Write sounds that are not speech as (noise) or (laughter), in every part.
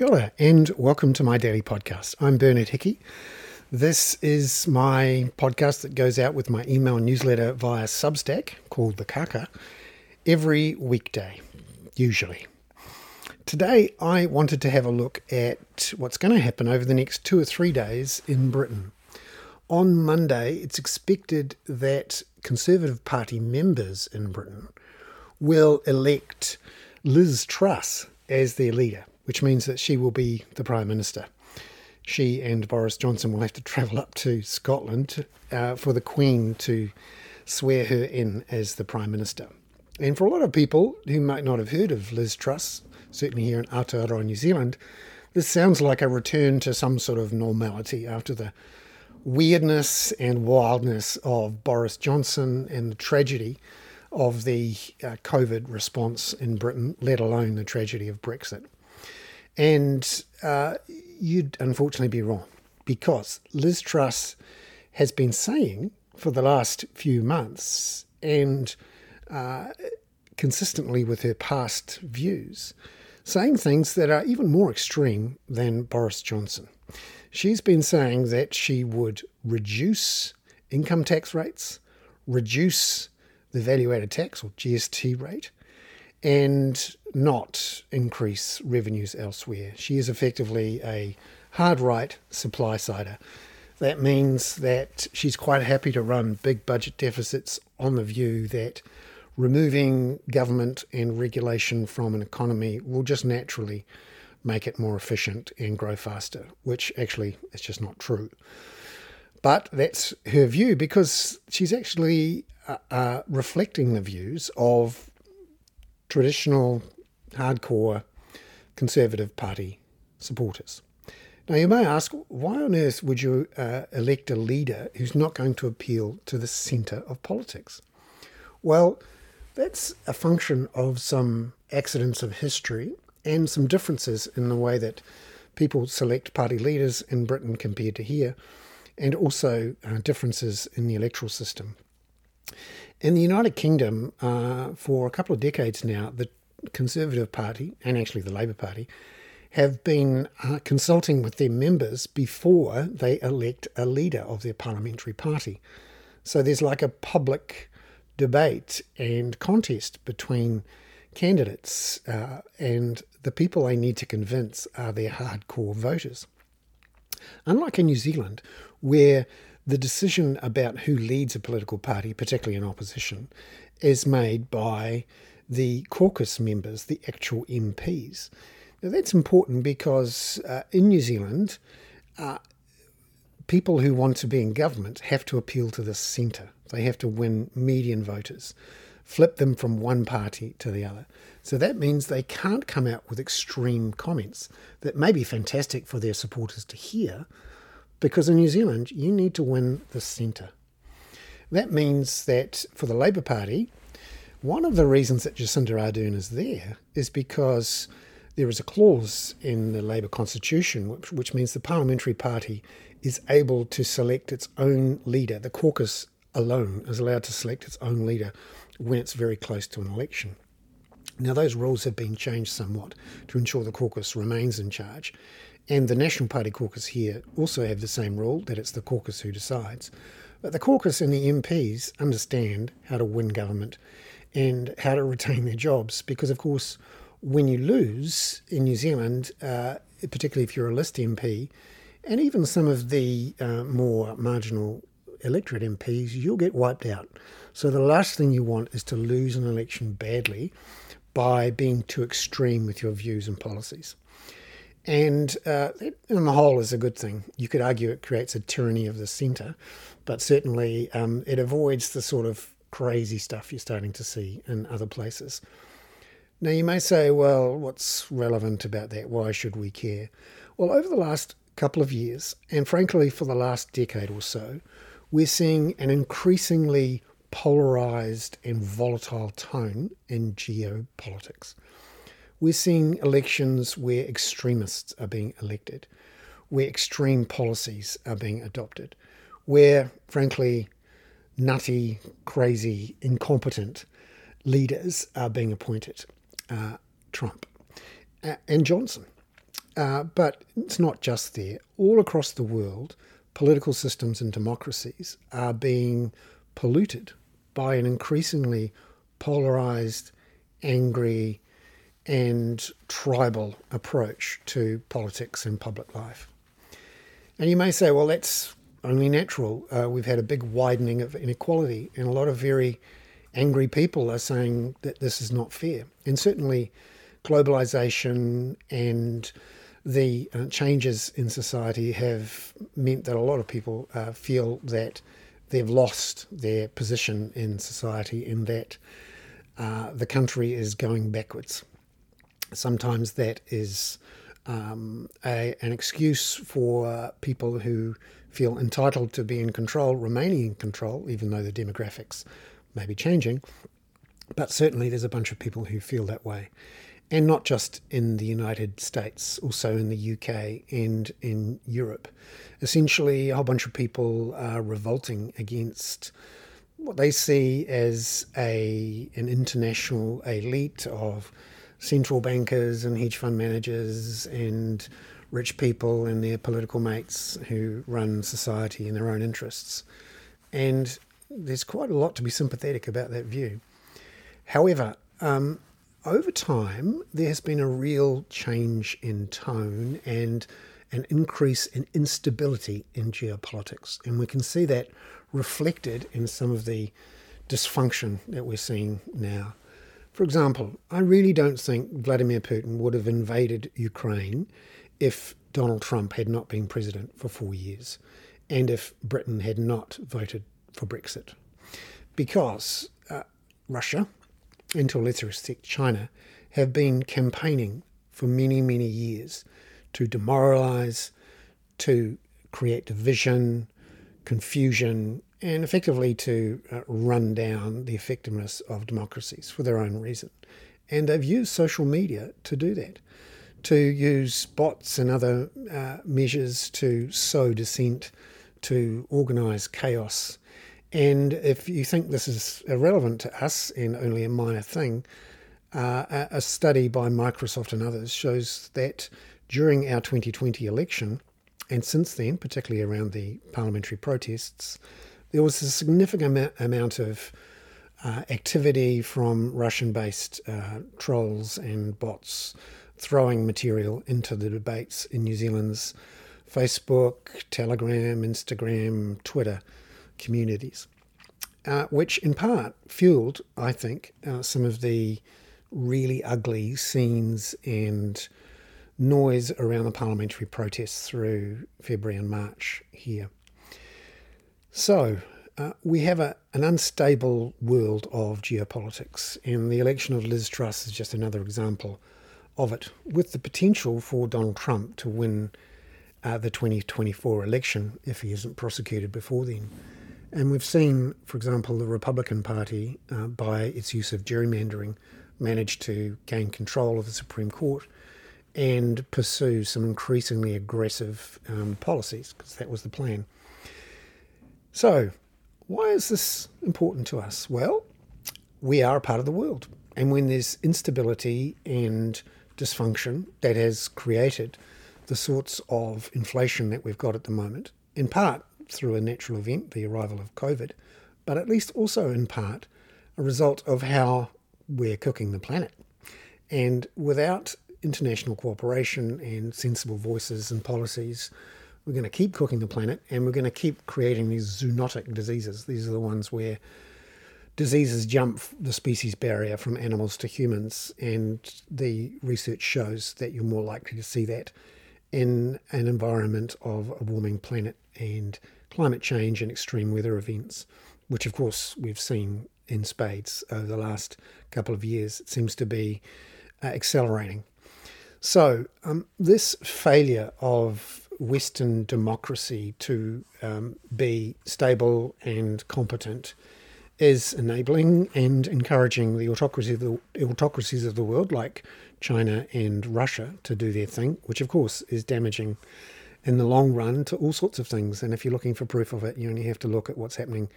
Kia ora, and welcome to my daily podcast. I'm Bernard Hickey. This is my podcast that goes out with my email newsletter via Substack called The Kaka every weekday, usually. Today, I wanted to have a look at what's going to happen over the next two or three days in Britain. On Monday, it's expected that Conservative Party members in Britain will elect Liz Truss as their leader which means that she will be the Prime Minister. She and Boris Johnson will have to travel up to Scotland uh, for the Queen to swear her in as the Prime Minister. And for a lot of people who might not have heard of Liz Truss, certainly here in Aotearoa, New Zealand, this sounds like a return to some sort of normality after the weirdness and wildness of Boris Johnson and the tragedy of the uh, COVID response in Britain, let alone the tragedy of Brexit. And uh, you'd unfortunately be wrong because Liz Truss has been saying for the last few months and uh, consistently with her past views, saying things that are even more extreme than Boris Johnson. She's been saying that she would reduce income tax rates, reduce the value added tax or GST rate, and not increase revenues elsewhere. She is effectively a hard right supply sider. That means that she's quite happy to run big budget deficits on the view that removing government and regulation from an economy will just naturally make it more efficient and grow faster, which actually is just not true. But that's her view because she's actually uh, uh, reflecting the views of traditional, hardcore Conservative Party supporters. Now, you may ask, why on earth would you uh, elect a leader who's not going to appeal to the centre of politics? Well, that's a function of some accidents of history and some differences in the way that people select party leaders in Britain compared to here, and also uh, differences in the electoral system. In the United Kingdom, uh, for a couple of decades now, the Conservative Party and actually the Labour Party have been uh, consulting with their members before they elect a leader of their parliamentary party. So there's like a public debate and contest between candidates, uh, and the people they need to convince are their hardcore voters. Unlike in New Zealand, where the decision about who leads a political party, particularly in opposition, is made by the caucus members, the actual MPs. Now, that's important because uh, in New Zealand, uh, people who want to be in government have to appeal to the centre. They have to win median voters, flip them from one party to the other. So that means they can't come out with extreme comments that may be fantastic for their supporters to hear, because in New Zealand, you need to win the centre. That means that for the Labour Party, one of the reasons that Jacinda Ardern is there is because there is a clause in the Labour Constitution which, which means the parliamentary party is able to select its own leader. The caucus alone is allowed to select its own leader when it's very close to an election. Now, those rules have been changed somewhat to ensure the caucus remains in charge. And the National Party caucus here also have the same rule that it's the caucus who decides. But the caucus and the MPs understand how to win government and how to (laughs) retain their jobs because, of course, when you lose in New Zealand, uh, particularly if you're a list MP, and even some of the uh, more marginal electorate MPs, you'll get wiped out. So the last thing you want is to lose an election badly by being too extreme with your views and policies. And uh, that, on the whole, is a good thing. You could argue it creates a tyranny of the centre, but certainly um, it avoids the sort of crazy stuff you're starting to see in other places. Now, you may say, well, what's relevant about that? Why should we care? Well, over the last couple of years, and frankly, for the last decade or so, we're seeing an increasingly polarized and volatile tone in geopolitics. We're seeing elections where extremists are being elected, where extreme policies are being adopted, where, frankly, nutty, crazy, incompetent leaders are being appointed. Uh, Trump uh, and Johnson. Uh, but it's not just there. All across the world, political systems and democracies are being polluted by an increasingly polarized, angry, and tribal approach to politics and public life. And you may say, well, that's only natural. Uh, we've had a big widening of inequality, and a lot of very angry people are saying that this is not fair. And certainly, globalization and the uh, changes in society have meant that a lot of people uh, feel that they've lost their position in society in that uh, the country is going backwards. Sometimes that is um, a, an excuse for people who feel entitled to be in control, remaining in control, even though the demographics may be changing. But certainly there's a bunch of people who feel that way. And not just in the United States, also in the UK and in Europe. Essentially, a whole bunch of people are revolting against what they see as a an international elite of central bankers and hedge fund managers and rich people and their political mates who run society in their own interests. And there's quite a lot to be sympathetic about that view. However, um, over time, there has been a real change in tone and an increase in instability in geopolitics. And we can see that reflected in some of the dysfunction that we're seeing now. For example, I really don't think Vladimir Putin would have invaded Ukraine if Donald Trump had not been president for four years and if Britain had not voted for Brexit. Because uh, Russia, and extent China, have been campaigning for many, many years to demoralize, to create division, confusion, and effectively to uh, run down the effectiveness of democracies for their own reason. And they've used social media to do that, to use bots and other uh, measures to sow dissent, to organise chaos. And if you think this is irrelevant to us and only a minor thing, uh, a study by Microsoft and others shows that during our 2020 election, and since then, particularly around the parliamentary protests, there was a significant amount of uh, activity from Russian based uh, trolls and bots throwing material into the debates in New Zealand's Facebook, Telegram, Instagram, Twitter communities, uh, which in part fueled, I think, uh, some of the really ugly scenes and noise around the parliamentary protests through February and March here. So, uh, we have a, an unstable world of geopolitics, and the election of Liz Truss is just another example of it, with the potential for Donald Trump to win uh, the 2024 election if he isn't prosecuted before then. And we've seen, for example, the Republican Party, uh, by its use of gerrymandering, manage to gain control of the Supreme Court and pursue some increasingly aggressive um, policies, because that was the plan. So, why is this important to us? Well, we are a part of the world. And when there's instability and dysfunction that has created the sorts of inflation that we've got at the moment, in part through a natural event, the arrival of COVID, but at least also in part a result of how we're cooking the planet. And without international cooperation and sensible voices and policies, we're going to keep cooking the planet and we're going to keep creating these zoonotic diseases. These are the ones where diseases jump the species barrier from animals to humans, and the research shows that you're more likely to see that in an environment of a warming planet and climate change and extreme weather events, which of course we've seen in spades over the last couple of years. It seems to be uh, accelerating. So, um, this failure of Western democracy to um, be stable and competent is enabling and encouraging the autocracies of the, autocracies of the world, like China and Russia, to do their thing, which of course is damaging in the long run to all sorts of things. And if you're looking for proof of it, you only have to look at what's happening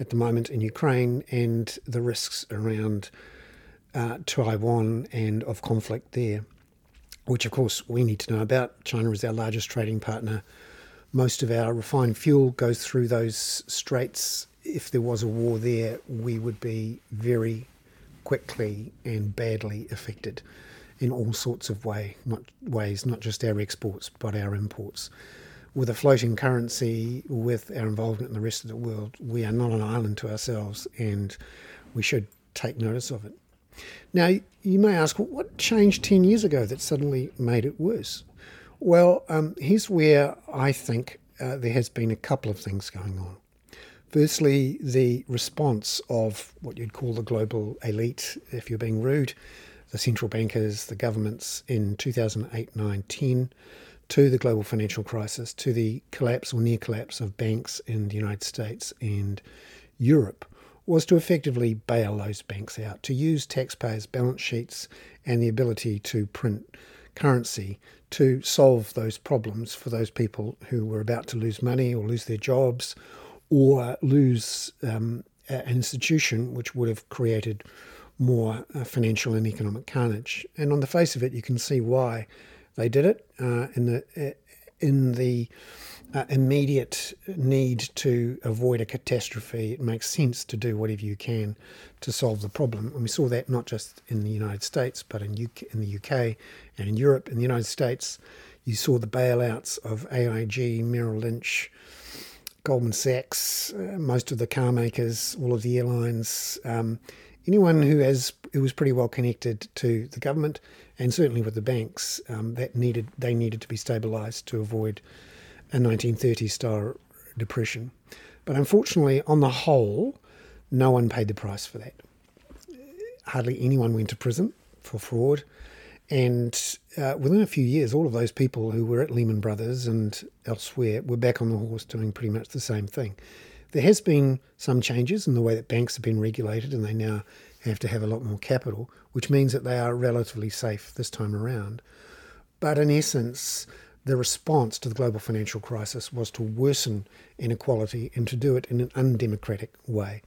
at the moment in Ukraine and the risks around uh, Taiwan and of conflict there. which of course we need to know about. China is our largest trading partner. Most of our refined fuel goes through those straits. If there was a war there, we would be very quickly and badly affected in all sorts of way, not ways, not just our exports but our imports. With a floating currency, with our involvement in the rest of the world, we are not an island to ourselves, and we should take notice of it. Now, you may ask, well, what changed 10 years ago that suddenly made it worse? Well, um, here's where I think uh, there has been a couple of things going on. Firstly, the response of what you'd call the global elite, if you're being rude, the central bankers, the governments in 2008, 9, 10, to the global financial crisis, to the collapse or near collapse of banks in the United States and Europe was to effectively bail those banks out, to use taxpayers' balance sheets and the ability to print currency to solve those problems for those people who were about to lose money or lose their jobs or lose um, an institution which would have created more uh, financial and economic carnage. And on the face of it, you can see why they did it uh, in the uh, in the uh, immediate need to avoid a catastrophe, it makes sense to do whatever you can to solve the problem. And we saw that not just in the United States, but in, UK, in the UK and in Europe. In the United States, you saw the bailouts of AIG, Merrill Lynch, Goldman Sachs, uh, most of the car makers, all of the airlines, um, anyone who has who was pretty well connected to the government and certainly with the banks, um, that needed they needed to be stabilised to avoid a 1930s style depression. But unfortunately, on the whole, no one paid the price for that. Hardly anyone went to prison for fraud. And uh, within a few years, all of those people who were at Lehman Brothers and elsewhere were back on the horse doing pretty much the same thing. There has been some changes in the way that banks have been regulated, and they now have to have a lot more capital, which means that they are relatively safe this time around. But in essence, the response to the global financial crisis was to worsen inequality and to do it in an undemocratic way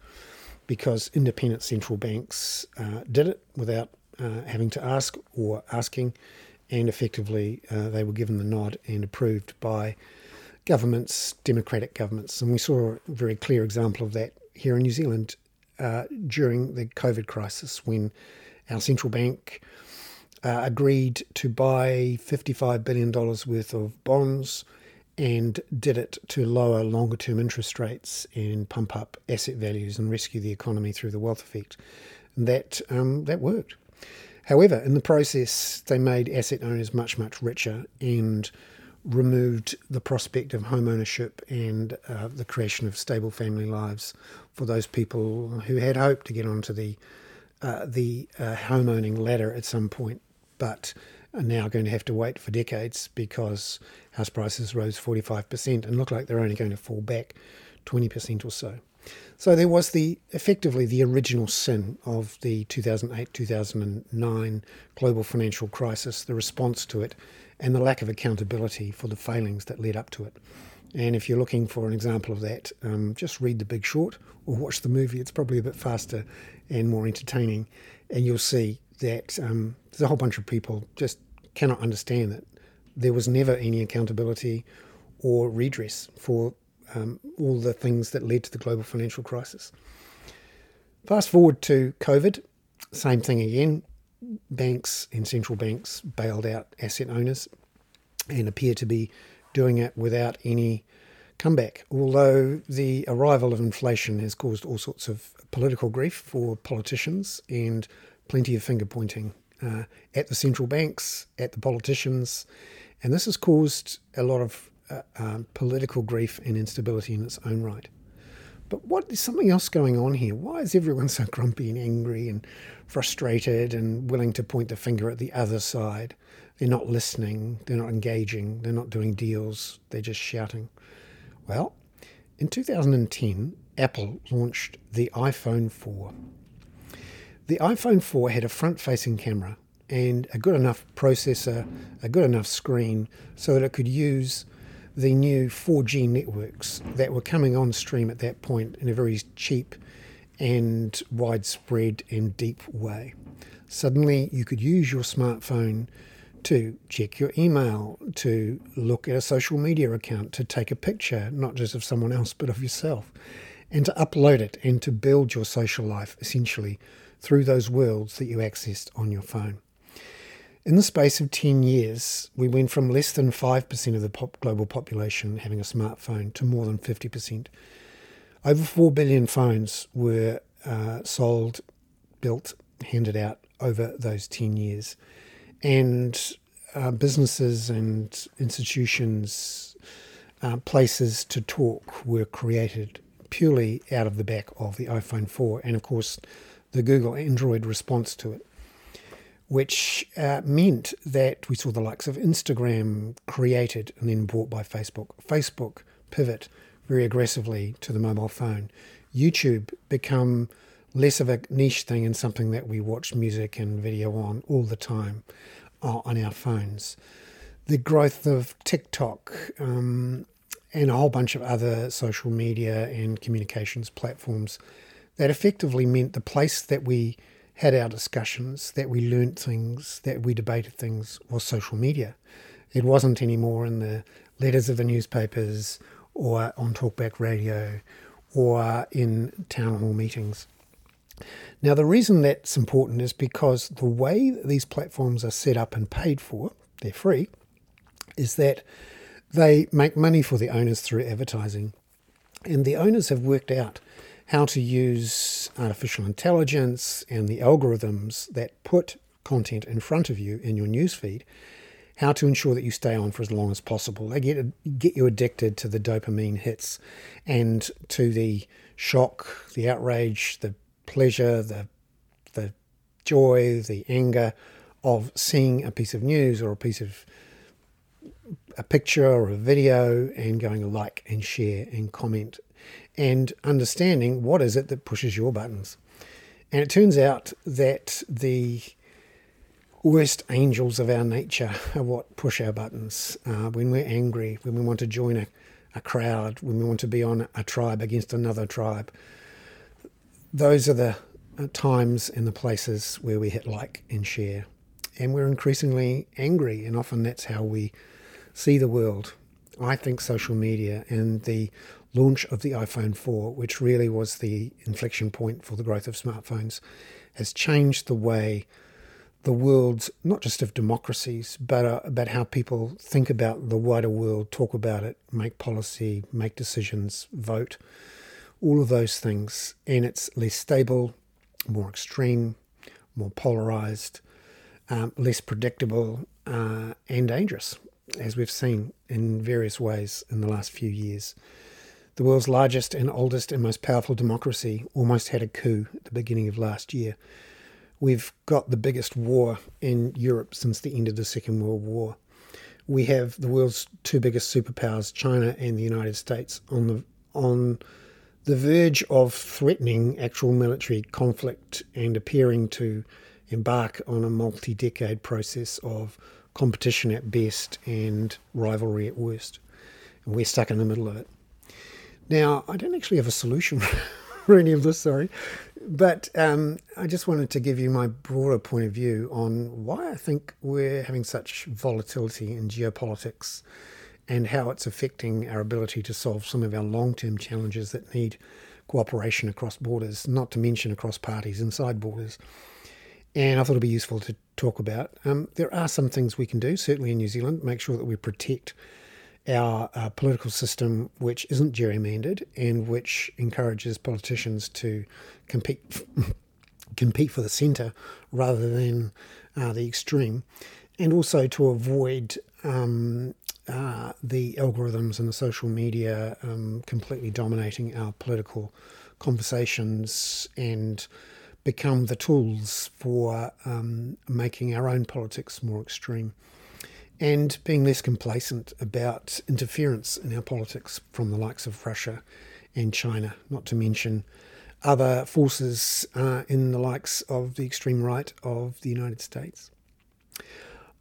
because independent central banks uh, did it without uh, having to ask or asking, and effectively uh, they were given the nod and approved by governments, democratic governments. And we saw a very clear example of that here in New Zealand uh, during the COVID crisis when our central bank uh, agreed to buy $55 billion worth of bonds and did it to lower longer term interest rates and pump up asset values and rescue the economy through the wealth effect. And that, um, that worked. However, in the process, they made asset owners much, much richer and removed the prospect of home ownership and uh, the creation of stable family lives for those people who had hoped to get onto the uh, the uh, home owning ladder at some point but are now going to have to wait for decades because house prices rose 45% and look like they're only going to fall back 20% or so. So there was the effectively the original sin of the 2008 2009 global financial crisis, the response to it, and the lack of accountability for the failings that led up to it. And if you're looking for an example of that, um, just read The Big Short or watch the movie. It's probably a bit faster and more entertaining, and you'll see that um, there's a whole bunch of people just cannot understand that there was never any accountability or redress for um, all the things that led to the global financial crisis. Fast forward to COVID, same thing again. Banks and central banks bailed out asset owners and appear to be doing it without any comeback. Although the arrival of inflation has caused all sorts of political grief for politicians and plenty of finger pointing uh, at the central banks, at the politicians, and this has caused a lot of uh, um, political grief and instability in its own right. But what is something else going on here? Why is everyone so grumpy and angry and frustrated and willing to point the finger at the other side? They're not listening, they're not engaging, they're not doing deals, they're just shouting. Well, in 2010, Apple launched the iPhone 4. The iPhone 4 had a front facing camera and a good enough processor, a good enough screen, so that it could use the new 4G networks that were coming on stream at that point in a very cheap and widespread and deep way. Suddenly, you could use your smartphone to check your email, to look at a social media account, to take a picture, not just of someone else, but of yourself, and to upload it and to build your social life essentially through those worlds that you accessed on your phone. In the space of 10 years, we went from less than 5% of the pop global population having a smartphone to more than 50%. Over 4 billion phones were uh, sold, built, handed out over those 10 years. And uh, businesses and institutions, uh, places to talk were created purely out of the back of the iPhone 4 and, of course, the Google Android response to it, which uh, meant that we saw the likes of Instagram created and then bought by Facebook, Facebook pivot very aggressively to the mobile phone, YouTube become less of a niche thing and something that we watch music and video on all the time uh, on our phones. The growth of TikTok um, and a whole bunch of other social media and communications platforms that effectively meant the place that we had our discussions, that we learnt things, that we debated things was social media. It wasn't anymore in the letters of the newspapers or on talkback radio or in town hall meetings. Now, the reason that's important is because the way these platforms are set up and paid for, they're free, is that they make money for the owners through advertising. And the owners have worked out how to use artificial intelligence and the algorithms that put content in front of you in your newsfeed, how to ensure that you stay on for as long as possible. They get get you addicted to the dopamine hits and to the shock, the outrage, the pleasure, the the joy, the anger of seeing a piece of news or a piece of a picture or a video and going like and share and comment and understanding what is it that pushes your buttons. And it turns out that the worst angels of our nature are what push our buttons. Uh, when we're angry, when we want to join a, a crowd, when we want to be on a tribe against another tribe, those are the uh, times and the places where we hit like and share. And we're increasingly angry, and often that's how we see the world. I think social media and the launch of the iPhone 4, which really was the inflection point for the growth of smartphones, has changed the way the world's not just of democracies, but uh, about how people think about the wider world, talk about it, make policy, make decisions, vote all of those things. And it's less stable, more extreme, more polarized, um, less predictable, uh, and dangerous, as we've seen in various ways in the last few years. The world's largest and oldest and most powerful democracy almost had a coup at the beginning of last year. We've got the biggest war in Europe since the end of the Second World War. We have the world's two biggest superpowers, China and the United States, on the on the verge of threatening actual military conflict and appearing to embark on a multi decade process of competition at best and rivalry at worst. And we're stuck in the middle of it. Now, I don't actually have a solution (laughs) for any of this, sorry, but um, I just wanted to give you my broader point of view on why I think we're having such volatility in geopolitics and how it's affecting our ability to solve some of our long term challenges that need cooperation across borders, not to mention across parties inside borders. And I thought it'd be useful to talk about. Um, there are some things we can do, certainly in New Zealand, make sure that we protect our uh, political system, which isn't gerrymandered and which encourages politicians to compete (laughs) compete for the centre rather than uh, the extreme, and also to avoid um, uh, the algorithms and the social media um, completely dominating our political conversations and become the tools for um, making our own politics more extreme and being less complacent about interference in our politics from the likes of Russia and China, not to mention other forces uh, in the likes of the extreme right of the United States.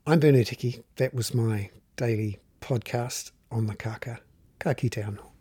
I'm Bernard Hickey. That was my daily podcast on the Kaka. Ka kite anō.